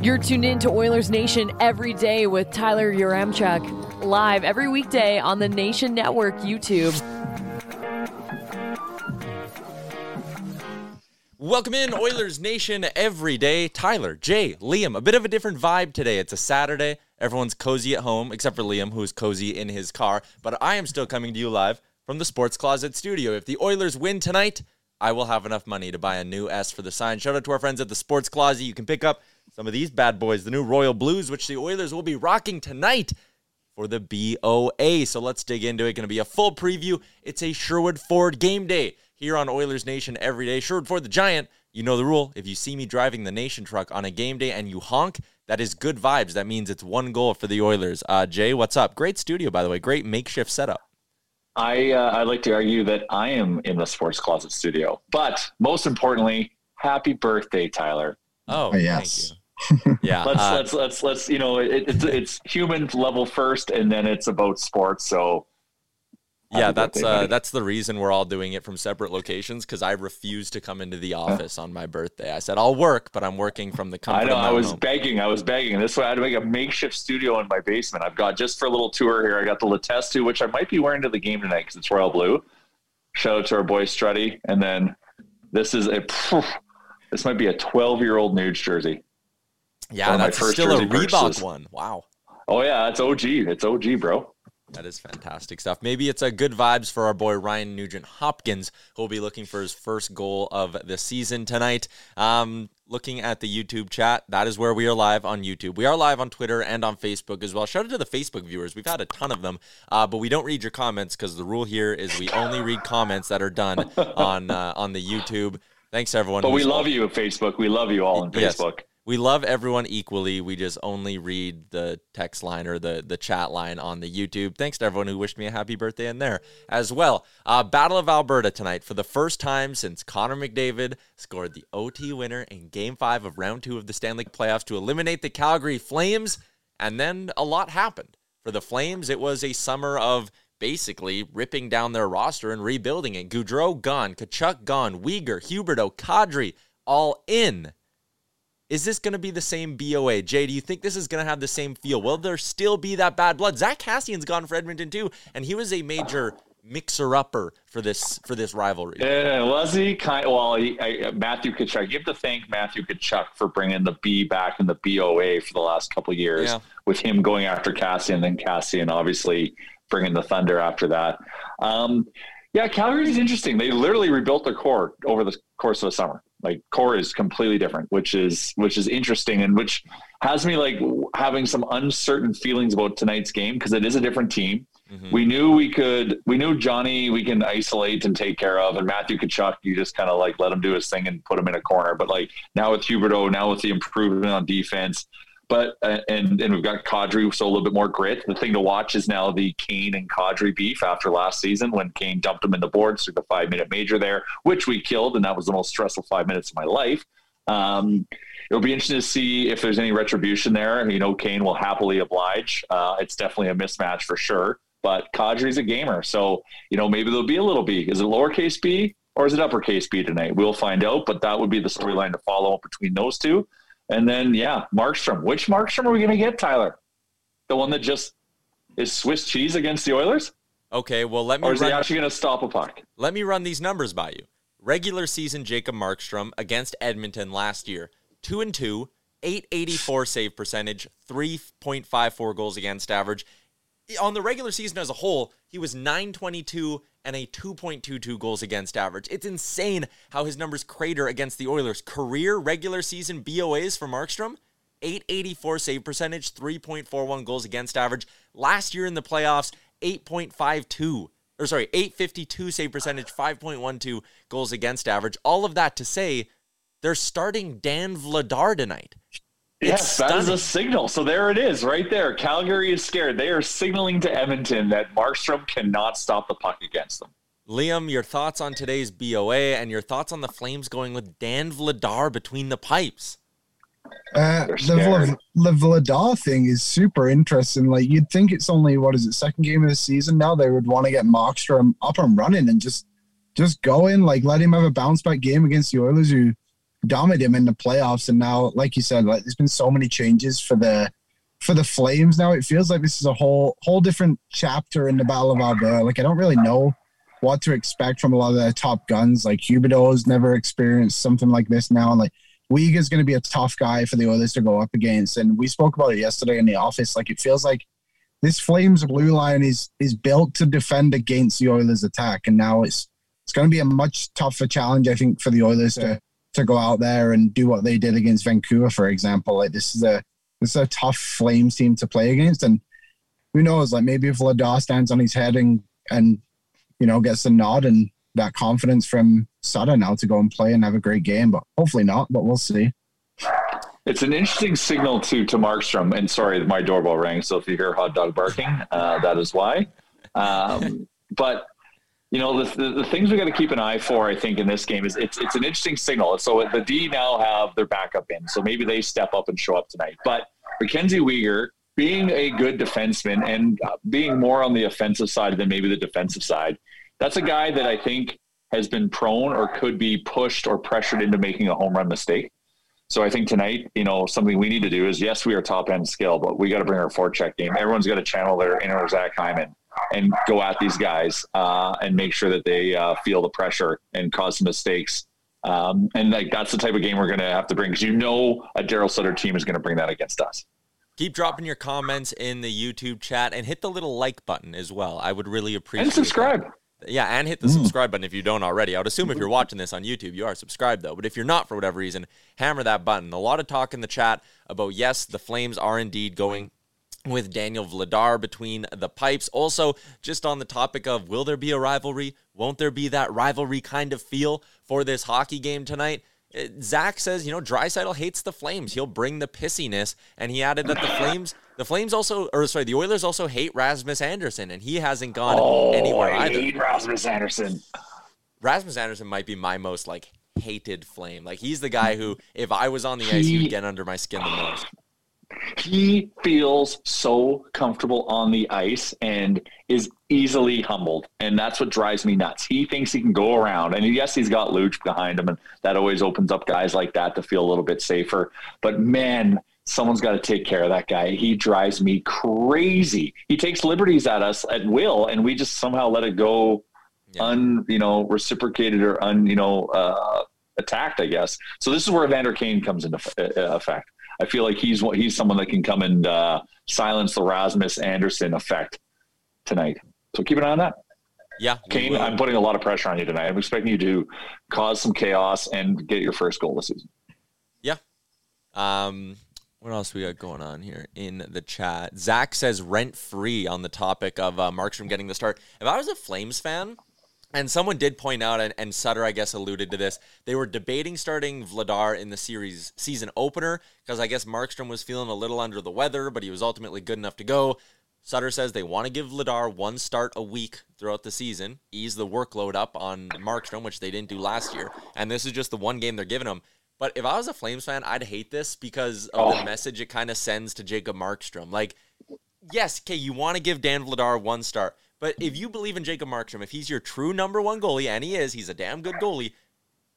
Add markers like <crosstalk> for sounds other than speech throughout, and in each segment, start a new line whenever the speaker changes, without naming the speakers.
You're tuned in to Oilers Nation every day with Tyler Yaremchuk, live every weekday on the Nation Network YouTube.
Welcome in, Oilers Nation, every day. Tyler, Jay, Liam, a bit of a different vibe today. It's a Saturday. Everyone's cozy at home, except for Liam, who's cozy in his car. But I am still coming to you live from the Sports Closet studio. If the Oilers win tonight, I will have enough money to buy a new S for the sign. Shout out to our friends at the Sports Closet. You can pick up some of these bad boys, the new Royal Blues, which the Oilers will be rocking tonight for the BOA. So let's dig into it. Going to be a full preview. It's a Sherwood Ford game day here on Oilers Nation every day. Sherwood Ford the Giant. You know the rule. If you see me driving the Nation truck on a game day and you honk, that is good vibes. That means it's one goal for the Oilers. Uh, Jay, what's up? Great studio, by the way. Great makeshift setup.
I uh, I like to argue that I am in the sports closet studio, but most importantly, happy birthday, Tyler.
Oh,
yes.
Thank you. <laughs> Yeah.
Let's
uh,
let's let's let's you know it, it's it's human level first, and then it's about sports. So
yeah, that's uh, that's the reason we're all doing it from separate locations because I refuse to come into the office on my birthday. I said I'll work, but I'm working from the comfort
I know
of my
I was
home.
begging, I was begging. This way, I had to make a makeshift studio in my basement. I've got just for a little tour here. I got the Letestu, which I might be wearing to the game tonight because it's royal blue. Shout out to our boy Strutty, and then this is a. This might be a 12 year old Nuge jersey.
yeah,
one of my
that's
first
still a Reebok
purchases.
one. Wow.
Oh yeah, it's OG. It's OG, bro.
That is fantastic stuff. Maybe it's a good vibes for our boy Ryan Nugent Hopkins, who will be looking for his first goal of the season tonight. Um, looking at the YouTube chat, that is where we are live on YouTube. We are live on Twitter and on Facebook as well. Shout out to the Facebook viewers. We've had a ton of them, uh, but we don't read your comments because the rule here is we only read comments that are done <laughs> on uh, on the YouTube. Thanks everyone.
But we love you, Facebook. We love you all on
Yes.
Facebook.
We love everyone equally. We just only read the text line or the, the chat line on the YouTube. Thanks to everyone who wished me a happy birthday in there as well. Uh, Battle of Alberta tonight for the first time since Connor McDavid scored the OT winner in Game 5 of Round 2 of the Stanley playoffs to eliminate the Calgary Flames. And then a lot happened. For the Flames, it was a summer of basically ripping down their roster and rebuilding it. Gaudreau gone, Tkachuk gone, Weegar, Huberdeau, Kadri all in. Is this going to be the same BOA? Jay, do you think this is going to have the same feel? Will there still be that bad blood? Zack Kassian's gone for Edmonton too, and he was a major mixer-upper for this for this rivalry.
Yeah, was he kind? Well, he, I, Matthew Tkachuk. You have to thank Matthew Tkachuk for bringing the B back in the BOA for the last couple of years.
Yeah.
With him going after Kassian, then Kassian obviously bringing the Thunder after that. Um, yeah, Calgary is interesting. They literally rebuilt their core over the course of the summer. Like core is completely different, which is which is interesting and which has me like having some uncertain feelings about tonight's game because it is a different team. Mm-hmm. We knew we could. We knew Johnny. We can isolate and take care of, and Matthew Tkachuk. You just kind of like let him do his thing and put him in a corner. But like now with Huberdeau, now with the improvement on defense, but uh, and and we've got Kadri, so a little bit more grit. The thing to watch is now the Kane and Kadri beef after last season when Kane dumped him in the boards through the five minute major there, which we killed, and that was the most stressful five minutes of my life. Um, it'll be interesting to see if there's any retribution there. You know, Kane will happily oblige. Uh, it's definitely a mismatch for sure. But Kadri's a gamer, so you know maybe there'll be a little B. Is it lowercase b or is it uppercase b tonight? We'll find out. But that would be the storyline to follow up between those two. And then yeah, Markstrom. Which Markstrom are we going to get, Tyler? The one that just is Swiss cheese against the Oilers?
Okay, well let me.
Or is run, he actually going to stop a puck?
Let me run these numbers by you. Regular season Jacob Markstrom against Edmonton last year, two and two, 884 save percentage, 3.54 goals against average on the regular season as a whole, he was 922 and a 2.22 goals against average. It's insane how his numbers crater against the Oilers. Career regular season BOAs for Markstrom 884 save percentage, 3.41 goals against average. Last year in the playoffs, 8.52 or sorry, 852 save percentage, 5.12 goals against average. All of that to say they're starting Dan Vladar tonight.
Yes, that is a signal. So there it is, right there. Calgary is scared. They are signaling to Edmonton that Markstrom cannot stop the puck against them.
Liam, your thoughts on today's BOA and your thoughts on the Flames going with Dan Vladar between the pipes?
Uh, the, the Vladar thing is super interesting. Like you'd think it's only what is it second game of the season now. They would want to get Markstrom up and running and just just go in, like let him have a bounce back game against the Oilers, who dominated him in the playoffs. And now, like you said, like there's been so many changes for the for the Flames. Now it feels like this is a whole whole different chapter in the Battle of Alberta. Like I don't really know what to expect from a lot of the top guns. Like Huberdeau's never experienced something like this now, and like is going to be a tough guy for the Oilers to go up against. And we spoke about it yesterday in the office. Like it feels like this Flames blue line is is built to defend against the Oilers' attack, and now it's it's going to be a much tougher challenge, I think, for the Oilers to to go out there and do what they did against Vancouver, for example. Like this is a this is a tough Flames team to play against, and who knows? Like maybe if Vladar stands on his head and and you know gets the nod and that confidence from Sutter now to go and play and have a great game, but hopefully not. But we'll see.
It's an interesting signal to to Markstrom. And sorry, my doorbell rang, so if you hear hot dog barking, uh, that is why. Um, but you know, the, the, the things we got to keep an eye for, I think, in this game is it's it's an interesting signal. So the D now have their backup in, so maybe they step up and show up tonight. But Mackenzie Weegar, being a good defenseman and uh, being more on the offensive side than maybe the defensive side, that's a guy that I think has been prone or could be pushed or pressured into making a home run mistake. So I think tonight, you know, something we need to do is yes, we are top end skill, but we got to bring our forecheck game. Everyone's got to channel their inner Zach Hyman and go at these guys uh, and make sure that they uh, feel the pressure and cause some mistakes. Um, and like that's the type of game we're going to have to bring because you know a Daryl Sutter team is going to bring that against us.
Keep dropping your comments in the YouTube chat and hit the little like button as well. I would really appreciate
and subscribe.
That. Yeah, and hit the mm. subscribe button if you don't already. I would assume if you're watching this on YouTube, you are subscribed though. But if you're not for whatever reason, hammer that button. A lot of talk in the chat about yes, the Flames are indeed going with Daniel Vladar between the pipes. Also, just on the topic of will there be a rivalry? Won't there be that rivalry kind of feel for this hockey game tonight? Uh, Zach says, you know, Draisaitl hates the Flames. He'll bring the pissiness, and he added that the <laughs> Flames, the Flames also, or sorry, the Oilers also hate Rasmus Andersson, and he hasn't gone
oh,
anywhere
I
either.
Hate Rasmus Andersson.
Rasmus Andersson might be my most like hated Flame. Like he's the guy who, if I was on the ice, he would get under my skin the most
he feels so comfortable on the ice and is easily humbled. And that's what drives me nuts. He thinks he can go around. And yes, he's got Luch behind him, and that always opens up guys like that to feel a little bit safer. But man, someone's got to take care of that guy. He drives me crazy. He takes liberties at us at will, and we just somehow let it go yeah. un, you know, reciprocated or un, you know, uh, attacked, I guess. So this is where Evander Kane comes into uh, effect. I feel like he's he's someone that can come and uh, silence the Rasmus Andersson effect tonight. So keep an eye on that.
Yeah,
Kane, I'm putting a lot of pressure on you tonight. I'm expecting you to cause some chaos and get your first goal this season.
Yeah. Um, what else we got going on here in the chat? Zach says rent free on the topic of uh, Markstrom getting the start. If I was a Flames fan, and someone did point out, and, and Sutter, I guess, alluded to this. They were debating starting Vladar in the series season opener because I guess Markstrom was feeling a little under the weather, but he was ultimately good enough to go. Sutter says they want to give Vladar one start a week throughout the season, ease the workload up on Markstrom, which they didn't do last year. And this is just the one game they're giving him. But if I was a Flames fan, I'd hate this because of oh. the message it kind of sends to Jacob Markstrom. Like, yes, okay, you want to give Dan Vladar one start, but if you believe in Jacob Markstrom, if he's your true number one goalie, and he is, he's a damn good goalie.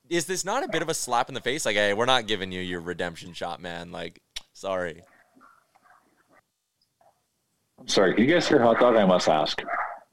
Is this not a bit of a slap in the face? Like, hey, we're not giving you your redemption shot, man. Like, sorry.
I'm Sorry, can you guys hear hot dog? I must ask.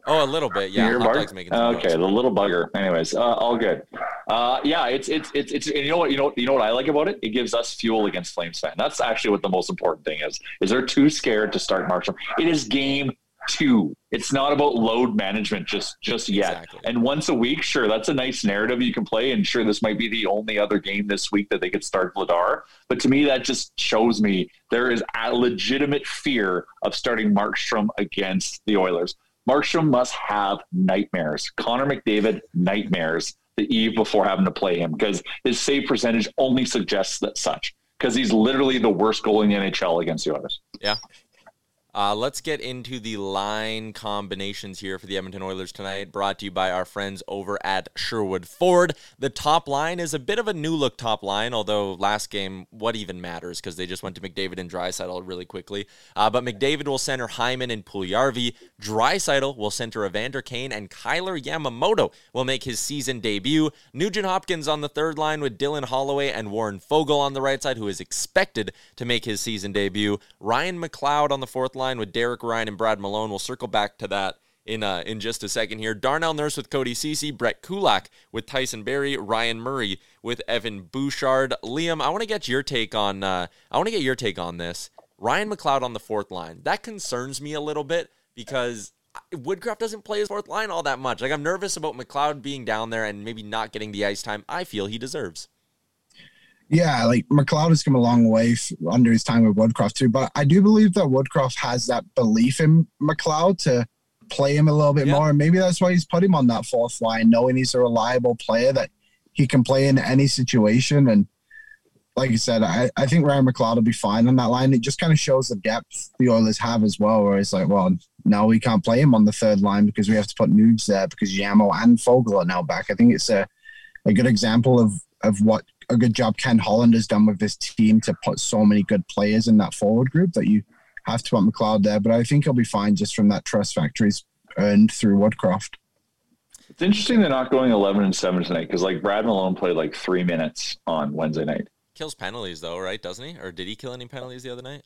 Oh, a little bit, yeah.
Hot dog's making okay, noise. the little bugger. Anyways, uh, all good. Uh, yeah, it's it's it's it's. you know what? You know you know what I like about it? It gives us fuel against Flames fan. That's actually what the most important thing is. Is they're too scared to start Markstrom. It is game two. It's not about load management just just yet. Exactly. And once a week, sure, that's a nice narrative you can play. And sure, this might be the only other game this week that they could start Vladar. But to me, that just shows me there is a legitimate fear of starting Markstrom against the Oilers. Markstrom must have nightmares. Connor McDavid nightmares the eve before having to play him because his save percentage only suggests that such because he's literally the worst goal in the NHL against the Oilers.
Yeah, uh, let's get into the line combinations here for the Edmonton Oilers tonight, brought to you by our friends over at Sherwood Ford. The top line is a bit of a new look top line, although last game, what even matters because they just went to McDavid and Draisaitl really quickly. Uh, but McDavid will center Hyman and Puljujarvi. Draisaitl will center Evander Kane, and Kailer Yamamoto will make his season debut. Nugent Hopkins on the third line with Dylan Holloway and Warren Foegele on the right side, who is expected to make his season debut. Ryan McLeod on the fourth line line with Derek Ryan and Brad Malone. We'll circle back to that in uh, in just a second here. Darnell Nurse with Cody Ceci, Brett Kulak with Tyson Barrie, Ryan Murray with Evan Bouchard. Liam, I want to get your take on uh, I want to get your take on this. Ryan McLeod on the fourth line. That concerns me a little bit because Woodcroft doesn't play his fourth line all that much. Like I'm nervous about McLeod being down there and maybe not getting the ice time I feel he deserves.
Yeah, like McLeod has come a long way under his time with Woodcroft too. But I do believe that Woodcroft has that belief in McLeod to play him a little bit more. And maybe that's why he's put him on that fourth line, knowing he's a reliable player that he can play in any situation. And like you said, I, I think Ryan McLeod will be fine on that line. It just kind of shows the depth the Oilers have as well, where it's like, well, now we can't play him on the third line because we have to put Nudes there because Yamo and Foegele are now back. I think it's a, a good example of of what a good job Ken Holland has done with this team to put so many good players in that forward group that you have to put McLeod there. But I think he'll be fine just from that trust factor he's earned through Woodcroft.
It's interesting they're not going 11 and 7 tonight because, like, Brad Malone played like three minutes on Wednesday night.
Kills penalties, though, right? Doesn't he? Or did he kill any penalties the other night?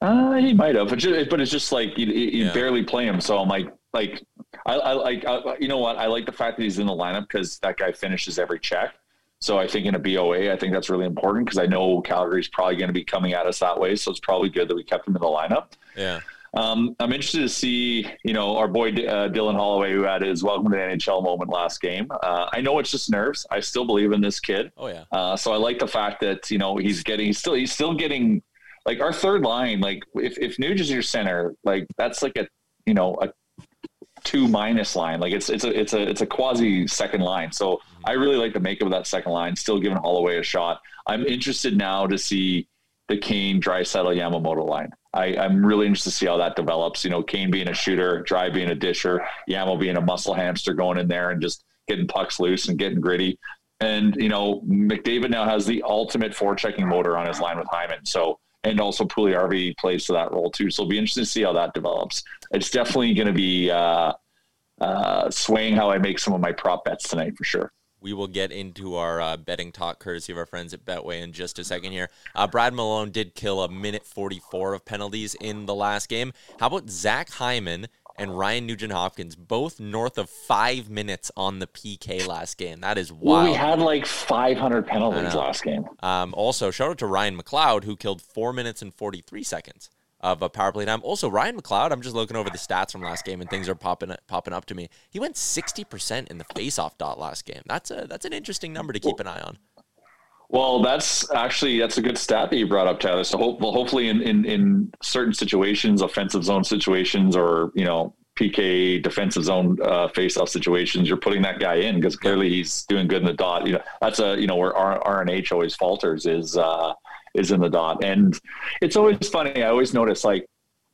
Uh, he might have, but, just, but it's just like you, you yeah. barely play him. So I'm like, like I, I like, you know what? I like the fact that he's in the lineup because that guy finishes every check. So I think in a BOA, I think that's really important because I know Calgary's probably going to be coming at us that way. So it's probably good that we kept him in the lineup.
Yeah.
Um, I'm interested to see, you know, our boy uh, Dylan Holloway, who had his welcome to the NHL moment last game. Uh, I know it's just nerves. I still believe in this kid.
Oh yeah.
Uh, so I like the fact that you know he's getting, he's still, he's still getting, like our third line. Like if if Nuge is your center, like that's like a, you know, a two minus line. Like it's it's a it's a it's a quasi second line. So I really like the makeup of that second line. Still giving Holloway a shot. I'm interested now to see the Kane, Draisaitl Yamamoto line. I, I'm really interested to see how that develops. You know, Kane being a shooter, Dry being a disher, Yamo being a muscle hamster going in there and just getting pucks loose and getting gritty. And you know, McDavid now has the ultimate forechecking motor on his line with Hyman. So and also Puljujarvi plays to that role too. So it'll be interesting to see how that develops. It's definitely going to be uh, uh, swaying how I make some of my prop bets tonight for sure.
We will get into our uh, betting talk courtesy of our friends at Betway in just a second here. Uh, Brad Malone did kill a minute 44 of penalties in the last game. How about Zach Hyman and Ryan Nugent Hopkins, both north of five minutes on the PK last game. That is wild. Well,
we had like 500 penalties last game.
Um, also, shout out to Ryan McLeod, who killed four minutes and 43 seconds of a power play time. Also, Ryan McLeod, I'm just looking over the stats from last game and things are popping popping up to me. He went 60% in the faceoff dot last game. That's a that's an interesting number to keep an eye on.
Well, that's actually that's a good stat that you brought up, Tyler. So hope, well, hopefully in, in in certain situations, offensive zone situations, or you know PK defensive zone uh, face-off situations, you're putting that guy in because clearly he's doing good in the dot. You know that's a you know where R- RNH always falters is uh, is in the dot, and it's always funny. I always notice like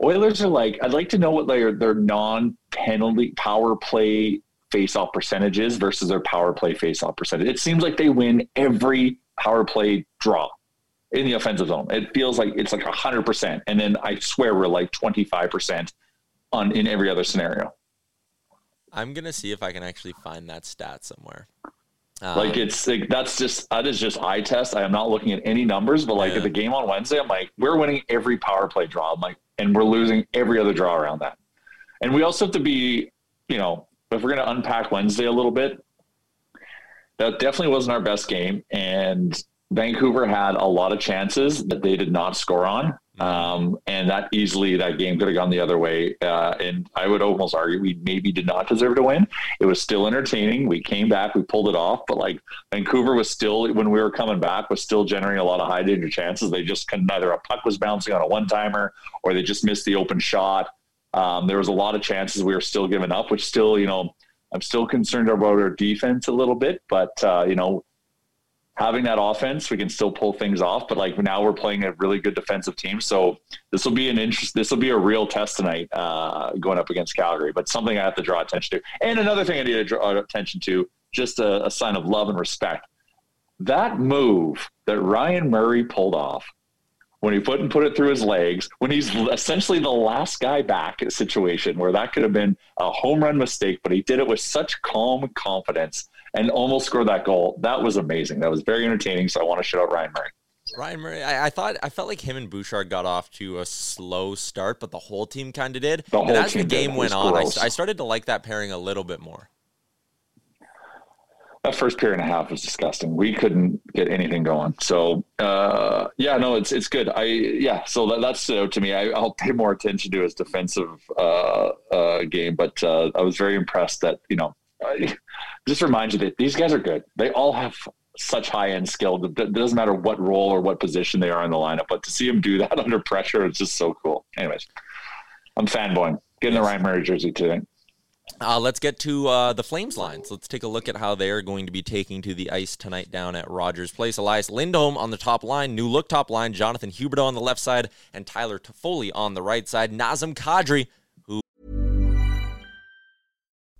Oilers are like I'd like to know what their their non-penalty power play face-off percentage is versus their power play face-off percentage. It seems like they win every power play draw in the offensive zone. It feels like it's like 100%. And then I swear we're like 25% on in every other scenario.
I'm to see if I can actually find that stat somewhere.
Um, like it's like that's just that is just eye test. I am not looking at any numbers, but like yeah. at the game on Wednesday, I'm like, we're winning every power play draw. I'm like, and we're losing every other draw around that. And we also have to be, you know, if we're going to unpack Wednesday a little bit, that definitely wasn't our best game. And Vancouver had a lot of chances that they did not score on. Um, and that easily that game could have gone the other way. Uh, and I would almost argue we maybe did not deserve to win. It was still entertaining. We came back, we pulled it off, but like Vancouver was still when we were coming back was still generating a lot of high danger chances. They just couldn't either a puck was bouncing on a one timer or they just missed the open shot. Um, there was a lot of chances we were still giving up, which still you know I'm still concerned about our defense a little bit, but uh, you know, having that offense, we can still pull things off. But like now, we're playing a really good defensive team, so this will be an interest. This will be a real test tonight, uh, going up against Calgary. But something I have to draw attention to, and another thing I need to draw attention to, just a, a sign of love and respect. That move that Ryan Murray pulled off when he put and put it through his legs, when he's essentially the last guy back situation where that could have been a home run mistake, but he did it with such calm confidence and almost scored that goal. That was amazing. That was very entertaining. So I want to shout out Ryan Murray.
Ryan Murray, I, I, thought I felt like him and Bouchard got off to a slow start, but the whole team kind of did. The and as the game went on, I, I started to like that pairing a little bit more
that first period and a half was disgusting. We couldn't get anything going. So uh, yeah, no, it's it's good. I yeah, so that, that's uh, to me. I, will pay more attention to his defensive uh, uh game, but uh, I was very impressed that you know. I, <laughs> just remind you that these guys are good. They all have such high end skill. It doesn't matter what role or what position they are in the lineup, but to see them do <laughs> that under pressure is just so cool. Anyways, I'm fanboying. Getting the Ryan Murray jersey today.
Uh, let's get to uh, the Flames lines. Let's take a look at how they're going to be taking to the ice tonight down at Rogers Place. Elias Lindholm on the top line, new look top line, Jonathan Huberdeau on the left side, and Tyler Toffoli on the right side. Nazem Kadri.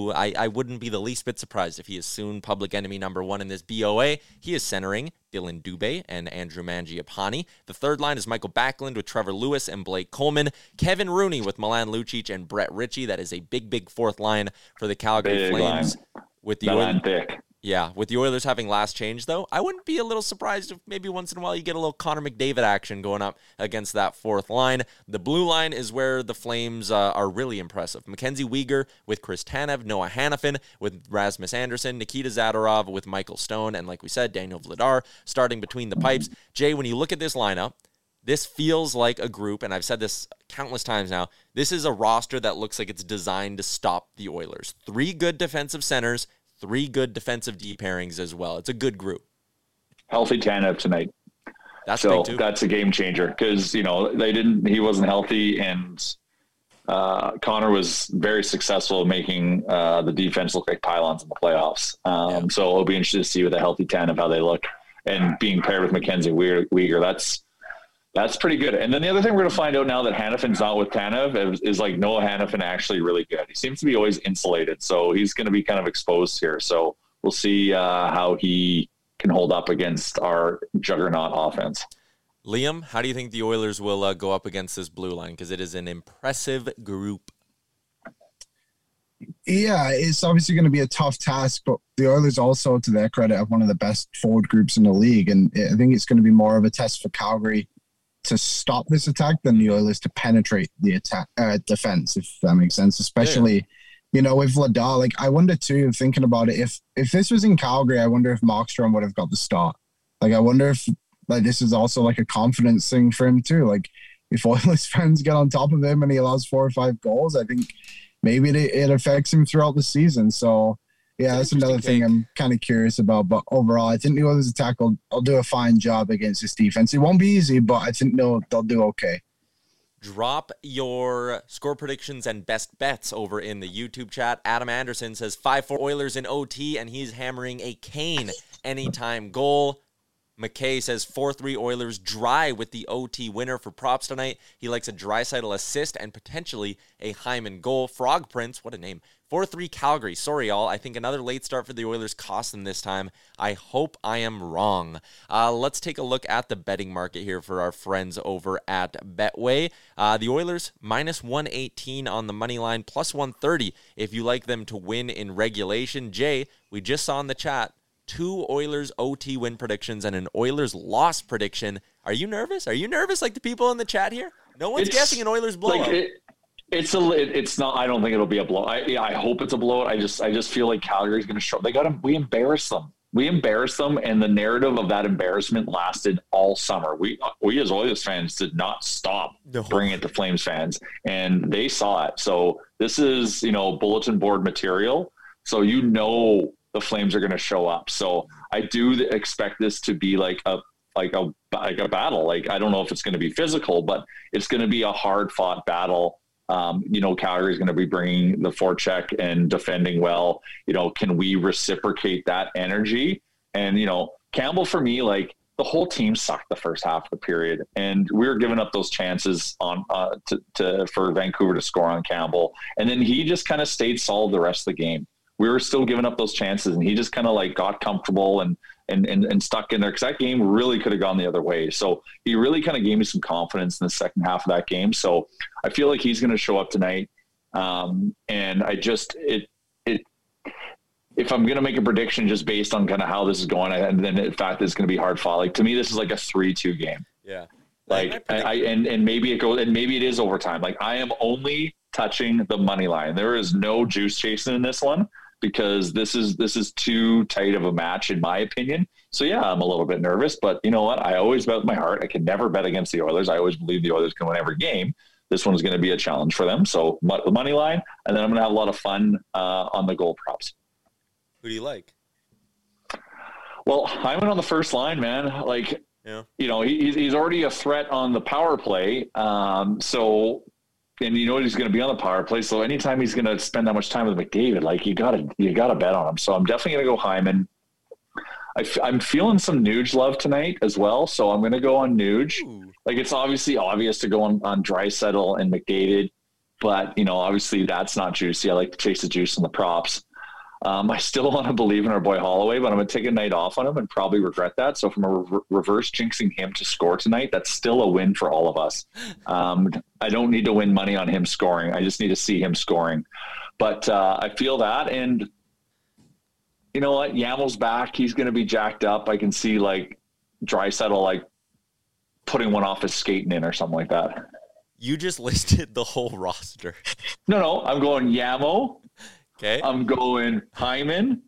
I, I wouldn't be the least bit surprised if he is soon public enemy number one in this BOA. He is centering Dylan Dubé and Andrew Mangiapane. The third line is Michael Backlund with Trevor Lewis and Blake Coleman. Kevin Rooney with Milan Lucic and Brett Ritchie. That is a big, big fourth line for the Calgary
Big
Flames.
line.
With the
That
Oil-
line thick.
Yeah, with the Oilers having last change, though, I wouldn't be a little surprised if maybe once in a while you get a little Connor McDavid action going up against that fourth line. The blue line is where the Flames uh, are really impressive. Mackenzie Weegar with Chris Tanev, Noah Hanifin with Rasmus Andersson, Nikita Zadorov with Michael Stone, and like we said, Daniel Vladar starting between the pipes. Jay, when you look at this lineup, this feels like a group, and I've said this countless times now. This is a roster that looks like it's designed to stop the Oilers. Three good defensive centers, three good defensive D pairings as well. It's a good group.
Healthy Tanev tonight.
That's
so that's a game changer because you know they didn't. He wasn't healthy, and uh, Connor was very successful making uh, the defense look like pylons in the playoffs. Um,
Yeah.
So it'll be interesting to see with a healthy Tanev how they look, and being paired with Mackenzie Weir- Weegar. That's that's pretty good. And then the other thing we're going to find out now that Hanifin's not with Tanev is, is like Noah Hanifin actually really good. He seems to be always insulated, so he's going to be kind of exposed here. So we'll see uh, how he can hold up against our juggernaut offense.
Liam, how do you think the Oilers will uh, go up against this blue line? Because it is an impressive group.
Yeah, it's obviously going to be a tough task, but the Oilers also, to their credit, have one of the best forward groups in the league, and I think it's going to be more of a test for Calgary to stop this attack than the Oilers to penetrate the attack uh, defense, if that makes sense. Especially, you know, with Vladar. Like, I wonder too, thinking about it, if if this was in Calgary, I wonder if Markstrom would have got the start. Like, I wonder if like this is also like a confidence thing for him too. Like, if <laughs> Oilers fans get on top of him and he allows four or five goals, I think maybe it, it affects him throughout the season. So yeah, that's another thing I'm kind of curious about. But overall, I think the Oilers attack will, will do a fine job against this defense. It won't be easy, but I think they'll they'll do okay.
Drop your score predictions and best bets over in the YouTube chat. Adam Anderson says 5 4 Oilers in OT, and he's hammering a Kane anytime goal. McKay says 4 3 Oilers dry with the OT winner for props tonight. He likes a Draisaitl assist and potentially a Hyman goal. Frog Prince, what a name. 4 3 Calgary. Sorry, y'all. I think another late start for the Oilers cost them this time. I hope I am wrong. Uh, let's take a look at the betting market here for our friends over at Betway. Uh, the Oilers minus 118 on the money line, plus 130 if you like them to win in regulation. Jay, we just saw in the chat two Oilers OT win predictions and an Oilers loss prediction. Are you nervous? Are you nervous like the people in the chat here? No one's
It's
guessing an Oilers blowout.
Like it, it's a. It, it's not. I don't think it'll be a blow. I, yeah, I hope it's a blowout. I just. I just feel like Calgary's going to show. They got them. We embarrass them. We embarrassed them, and the narrative of that embarrassment lasted all summer. We we as Oilers fans did not stop
No.
bringing it to Flames fans, and they saw it. So this is you know bulletin board material. So you know the Flames are going to show up. So I do expect this to be like a like a like a battle. Like I don't know if it's going to be physical, but it's going to be a hard fought battle. Um, you know, Calgary is going to be bringing the forecheck and defending well. You know, can we reciprocate that energy? And you know, Campbell for me, like the whole team sucked the first half of the period, and we were giving up those chances on uh, to, to for Vancouver to score on Campbell, and then he just kind of stayed solid the rest of the game. We were still giving up those chances, and he just kind of like got comfortable and and and, and stuck in there because that game really could have gone the other way. So he really kind of gave me some confidence in the second half of that game. So I feel like he's going to show up tonight, um, and I just it it if I'm going to make a prediction just based on kind of how this is going, and then in fact it's going to be hard fought. Like to me, this is like a three-two game.
yeah.
Like I, I and and maybe it goes and maybe it is overtime. Like I am only touching the money line. There is no juice chasing in this one because this is this is too tight of a match in my opinion. So yeah, I'm a little bit nervous, but you know what? I always bet my heart. I can never bet against the Oilers. I always believe the Oilers can win every game. This one's going to be a challenge for them. So the money line, and then I'm going to have a lot of fun uh, on the goal props.
Who do you like?
Well, Hyman on the first line, man. Like
Yeah.
you know, he, he's, he's already a threat on the power play. Um, so, and you know he's going to be on the power play. So anytime he's going to spend that much time with McDavid, like you got to you got to bet on him. So I'm definitely going to go Hyman. I f- I'm feeling some Nuge love tonight as well. So I'm going to go on Nuge.
Ooh.
Like it's obviously obvious to go on on Draisaitl and McDavid. but you know, obviously that's not juicy. I like to chase the juice in the props. Um, I still <laughs> want to believe in our boy Holloway, but I'm going to take a night off on him and probably regret that. So, from a re- reverse jinxing him to score tonight, that's still a win for all of us. Um, I don't need to win money on him scoring. I just need to see him scoring. But uh, I feel that, and you know what? Yamel's back. He's going to be jacked up. I can see like Draisaitl like putting one off his skating in or something like that.
You just <laughs> listed the whole roster.
No, no, I'm going Yamo.
Okay.
I'm going Hyman.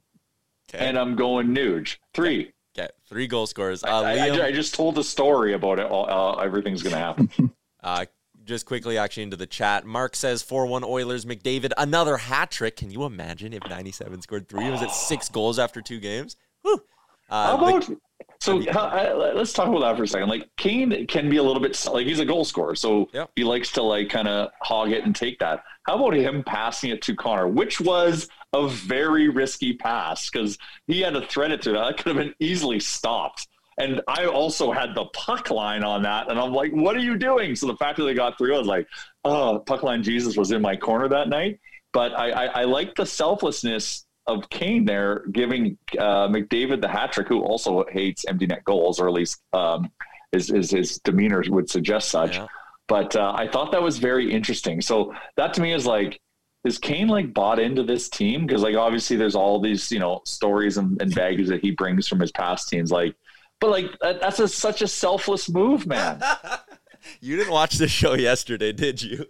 Okay. And I'm going Nuge. Three.
Okay. Three goal scorers.
Uh, I, I, I, just told the story about it. Uh, everything's going to happen. <laughs>
uh, just quickly, actually, into the chat. Mark says 4 1 Oilers. McDavid, another hat trick. Can you imagine if 97 scored three? Was it six goals after two games? Whew.
Uh, How about the, so uh, let's talk about that for a second. Like Kane can be a little bit like he's a goal scorer, so yep. he likes to like kind of hog it and take that. How about him passing it to Connor, which was a very risky pass because he had to thread it to that. That could have been easily stopped. And I also had the puck line on that, and I'm like, "What are you doing?" So the fact that they got through, I was like, "Oh, puck line Jesus was in my corner that night." But I, I, I like the selflessness of Kane there giving uh, McDavid the hat trick, who also hates empty net goals, or at least um, his, his, his demeanor would suggest such. Yeah. But uh, I thought that was very interesting. So that to me is like, is Kane like bought into this team? Because like obviously there's all these you know stories and, and baggage that he brings from his past teams. Like, but like that's a, such a selfless move, man. <laughs>
you didn't watch the show yesterday, did you?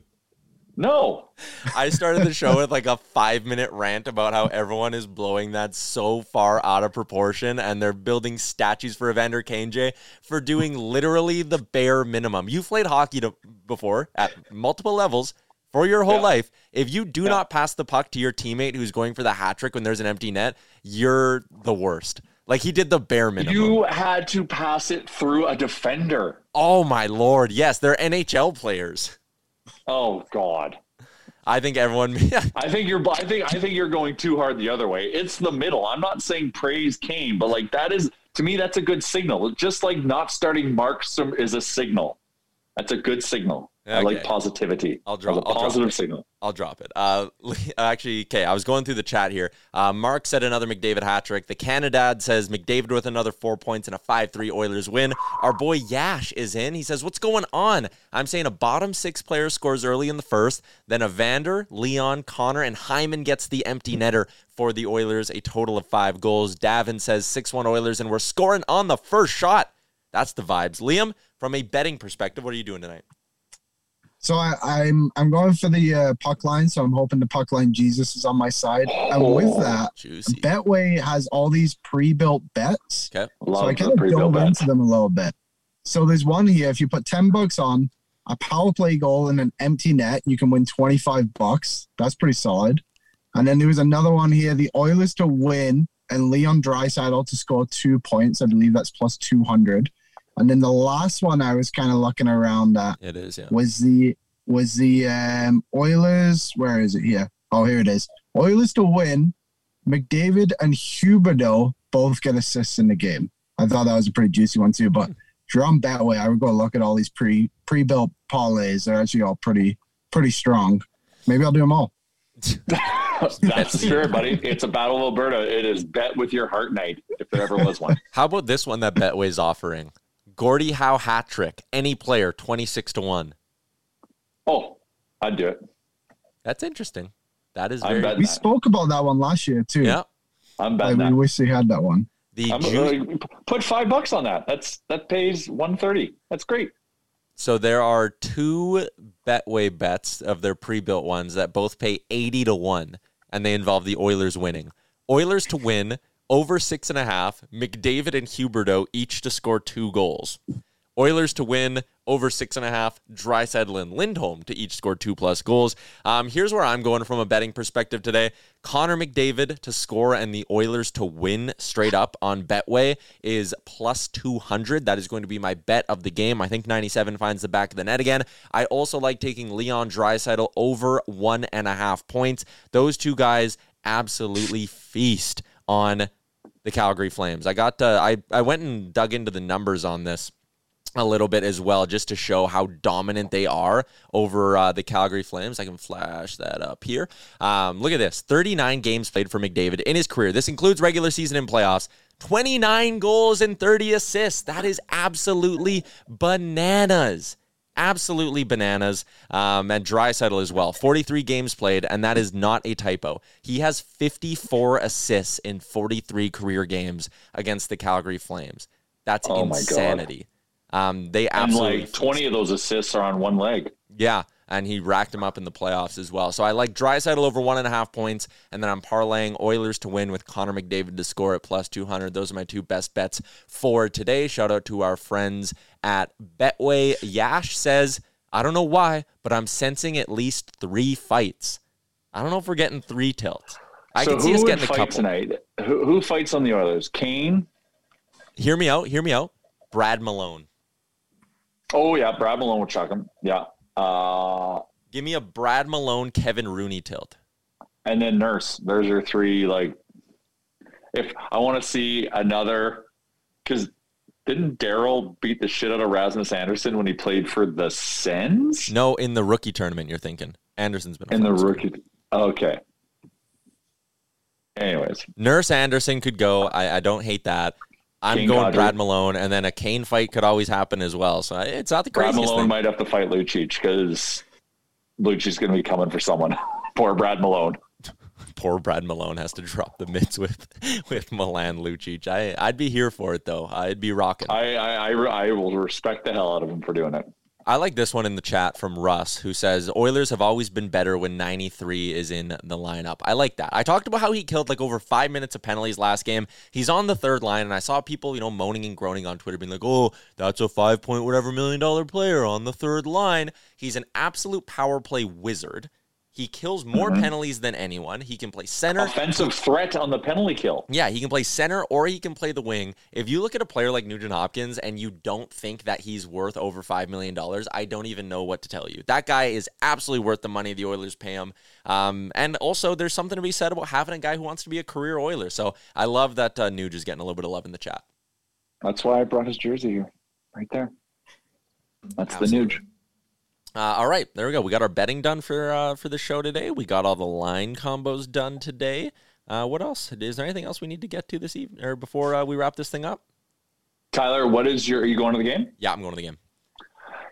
No.
I started the show with like a five minute rant about how everyone is blowing that so far out of proportion and they're building statues for Evander Kane for doing literally the bare minimum. You've played hockey to, before at multiple levels for your whole yeah. life. If you do yeah. not pass the puck to your teammate who's going for the hat trick when there's an empty net, you're the worst. Like he did the bare minimum.
You had to pass it through a defender.
Oh my lord. Yes, they're NHL players.
Oh God.
I think everyone. <laughs>
I think you're. I think. I think you're going too hard the other way. It's the middle. I'm not saying praise Kane, but like that is to me that's a good signal. Just like not starting Markstrom is a signal. That's a good signal. Okay. I like positivity. I'll drop a positive signal.
I'll drop it. Uh, <laughs> actually, okay, I was going through the chat here. Uh, Mark said another McDavid hat trick. The Canadad says McDavid with another four points and a 5 3 Oilers win. Our boy Yash is in. He says, What's going on? I'm saying a bottom six player scores early in the first, then Evander, Leon, Connor, and Hyman gets the empty netter for the Oilers, a total of five goals. Davin says 6 1 Oilers, and we're scoring on the first shot. That's the vibes. Liam, from a betting perspective, what are you doing tonight?
So I, am I'm, I'm going for the uh, puck line. So I'm hoping the puck line Jesus is on my side. And with that, Juicy. Betway has all these pre-built bets. Okay. so I kind of dove into them a little bit. So there's one here. If you put ten bucks on a power play goal in an empty net, you can win twenty five bucks. That's pretty solid. And then there was another one here: the Oilers to win and Leon Draisaitl to score two points. I believe that's plus two hundred. And then the last one I was kind of looking around at.
It is, yeah.
Was the was the um, Oilers? Where is it here? Oh, here it is. Oilers to win. McDavid and Huberdeau both get assists in the game. I thought that was a pretty juicy one too. But drum that way, I would go look at all these pre pre built parlays. They're actually all pretty pretty strong. Maybe I'll do them all. <laughs>
That's the spirit, buddy. It's a battle of Alberta. It is bet with your heart night, if there ever was one. <laughs>
How about this one that Betway's offering? Gordie Howe hat trick, any player, 26 to 1.
Oh, I'd do it.
That's interesting. That is very.
We that. spoke about that one last year, too.
Yeah.
I'm betting
like, We wish we had that one.
The uh, ju- put five bucks on that. That's That pays 130 That's great.
So there are two Betway bets of their pre-built ones that both pay 80 to 1, and they involve the Oilers winning. Oilers to win over six and a half. McDavid and Huberdeau each to score two goals. Oilers to win over six and a half. Draisaitl and Lindholm to each score two plus goals. Um, here's where I'm going from a betting perspective today. Connor McDavid to score and the Oilers to win straight up on Betway is plus 200. That is going to be my bet of the game. I think 97 finds the back of the net again. I also like taking Leon Draisaitl over one and a half points. Those two guys absolutely feast on the Calgary Flames. I got uh, I I went and dug into the numbers on this. a little bit as well, just to show how dominant they are over uh, the Calgary Flames. I can flash that up here. Um, look at this 39 games played for McDavid in his career. This includes regular season and playoffs. 29 goals and 30 assists. That is absolutely bananas. Absolutely bananas. Um, and Draisaitl as well. 43 games played, and that is not a typo. He has 54 assists in 43 career games against the Calgary Flames. That's oh insanity. Um, they absolutely
and like 20 of those assists are on one leg.
Yeah and he racked him up in the playoffs as well. So I like Draisaitl over one and a half points, and then I'm parlaying Oilers to win with Connor McDavid to score at plus 200. Those are my two best bets for today. Shout out to our friends at Betway. Yash says, I don't know why, but I'm sensing at least three fights. I don't know if we're getting three tilts. I
so
can see us getting a couple
tonight. Who, who fights on the Oilers? Kane.
Hear me out. Hear me out. Brad Malone.
Oh yeah, Brad Malone would chuck him. Yeah. Uh,
Give me a Brad Malone, Kevin Rooney tilt.
And then Nurse. There's your three. Like, if I want to see another, because didn't Darnell beat the shit out of Rasmus Andersson when he played for the Sens?
No, in the rookie tournament. You're thinking Andersson's been
in the rookie. Okay. Anyways,
Nurse Anderson could go. I, I don't hate that. I'm Kane going Brad Malone, and then a Kane fight could always happen as well. So it's not the
Brad
craziest
Malone
thing.
might have to fight Lucic because Lucic's going to be coming for someone. <laughs> Poor Brad Malone. <laughs>
Poor Brad Malone has to drop the mitts with <laughs> with Milan Lucic. I I'd be here for it though. I'd be rocking.
I I, I, I will respect the hell out of him for doing it.
I like this one in the chat from Russ, who says Oilers have always been better when 93 is in the lineup. I like that. I talked about how he killed like over five minutes of penalties last game. He's on the third line, and I saw people, you know, moaning and groaning on Twitter, being like, "Oh, that's a five point whatever million dollar player on the third line." He's an absolute power play wizard. He kills more mm-hmm. penalties than anyone. He can play center.
Offensive threat on the penalty kill.
Yeah, he can play center or he can play the wing. If you look at a player like Nugent Hopkins and you don't think that he's worth over $5 million, I don't even know what to tell you. That guy is absolutely worth the money the Oilers pay him. Um, and also, there's something to be said about having a guy who wants to be a career Oiler. So I love that uh, Nuge is getting a little bit of love in the chat.
That's why I brought his jersey here, right there. That's Absolutely. the Nuge.
Uh, all right, there we go. We got our betting done for uh, for the show today. We got all the line combos done today. Uh, what else? Is there anything else we need to get to this evening or before uh, we wrap this thing up?
Tyler, what is your? Are you going to the game?
Yeah, I'm going to the game.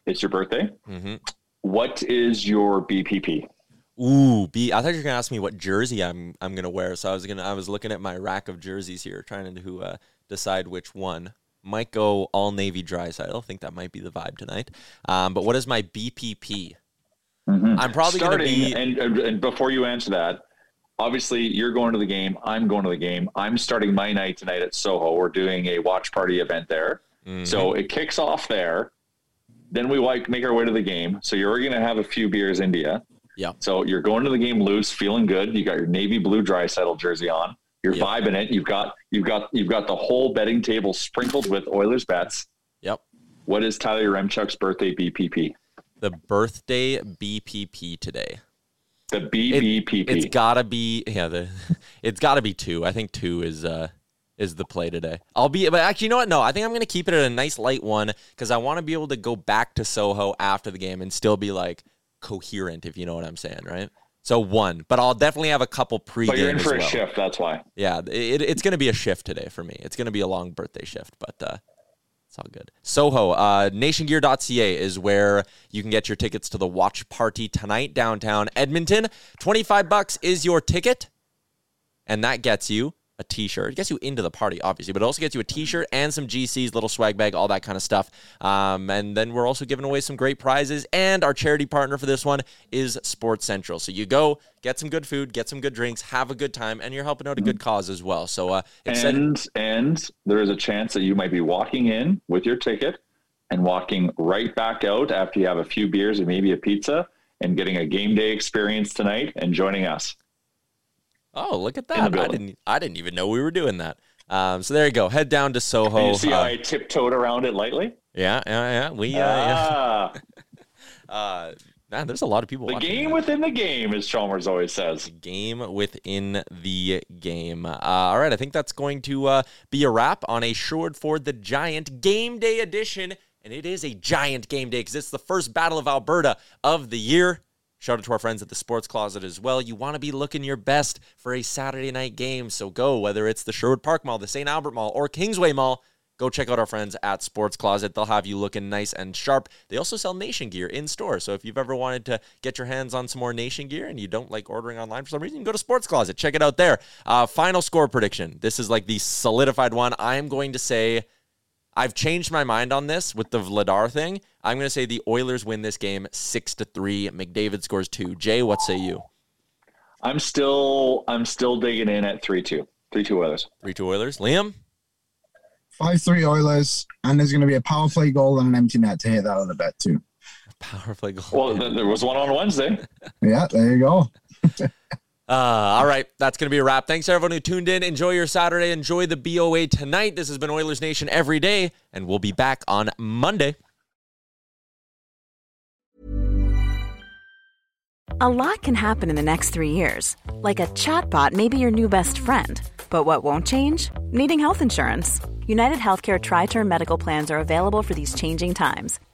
It's your birthday.
Mm-hmm.
What is your BPP?
Ooh, B. I thought you were gonna ask me what jersey I'm I'm gonna wear. So I was gonna I was looking at my rack of jerseys here, trying to uh, decide which one might go all navy Draisaitl. I think that might be the vibe tonight. Um, but what is my BPP?
Mm-hmm.
I'm probably going to be.
And, and before you answer that, obviously you're going to the game. I'm going to the game. I'm starting my night tonight at Soho. We're doing a watch party event there. Mm-hmm. So it kicks off there. Then we like make our way to the game. So you're going to have a few beers, India.
Yeah.
So you're going to the game loose, feeling good. You got your navy blue Draisaitl jersey on. You're yep. vibing it. You've got you've got you've got the whole betting table sprinkled with Oilers bets.
Yep.
What is Tyler Yaremchuk's birthday BPP?
The birthday BPP today.
The BBPP.
It, has gotta be yeah. The <laughs> it's gotta be two. I think two is uh is the play today. I'll be, but actually, you know what? No, I think I'm going to keep it at a nice light one because I want to be able to go back to Soho after the game and still be like coherent, if you know what I'm saying, right? So one, but I'll definitely have a couple pre. But
you're in for
well.
a shift. That's why.
Yeah, it, it's going to be a shift today for me. It's going to be a long birthday shift, but uh, it's all good. Soho, uh, nationgear.ca is where you can get your tickets to the watch party tonight downtown Edmonton. Twenty five bucks is your ticket, and that gets you a t-shirt. It gets you into the party, obviously, but it also gets you a t-shirt and some GCs, little swag bag, all that kind of stuff. Um, and then we're also giving away some great prizes. And our charity partner for this one is Sports Central. So you go, get some good food, get some good drinks, have a good time, and you're helping out a good cause as well. So uh,
and and there is a chance that you might be walking in with your ticket and walking right back out after you have a few beers and maybe a pizza and getting a game day experience tonight and joining us.
Oh, look at that! I didn't I didn't even know we were doing that. Um, so there you go. Head down to Soho.
And you see uh, how I tiptoed around it lightly?
Yeah, yeah, yeah. We uh, ah. yeah. <laughs> uh, man, there's a lot of people.
The game that. within the game, as Chalmers always says.
Game within the game. Uh, all right, I think that's going to uh, be a wrap on a Sherwood for the Giant game day edition And it is a giant game day because it's the first Battle of Alberta of the year. Shout out to our friends at the Sports Closet as well. You want to be looking your best for a Saturday night game. So go, whether it's the Sherwood Park Mall, the St. Albert Mall, or Kingsway Mall, go check out our friends at Sports Closet. They'll have you looking nice and sharp. They also sell Nation gear in store. So if you've ever wanted to get your hands on some more Nation gear and you don't like ordering online for some reason, go to Sports Closet. Check it out there. Uh, final score prediction. This is like the solidified one. I am going to say I've changed my mind on this with the Vladar thing. I'm going to say the Oilers win this game six to three. McDavid scores two. Jay, what say you?
I'm still I'm still digging in at three two. Three two Oilers.
Three two Oilers. Liam.
Five three Oilers, and there's going to be a power play goal and an empty net to hit that other bet too. <laughs>
Power play goal.
Well, there was one on Wednesday.
yeah, there you go. <laughs>
Uh, all right, that's going to be a wrap. Thanks everyone who tuned in. Enjoy your Saturday. Enjoy the BOA tonight. This has been Oilers Nation every day, and we'll be back on Monday.
A lot can happen in the next three years. Like a chatbot may be your new best friend. But what won't change? Needing health insurance. United Healthcare Tri Term Medical Plans are available for these changing times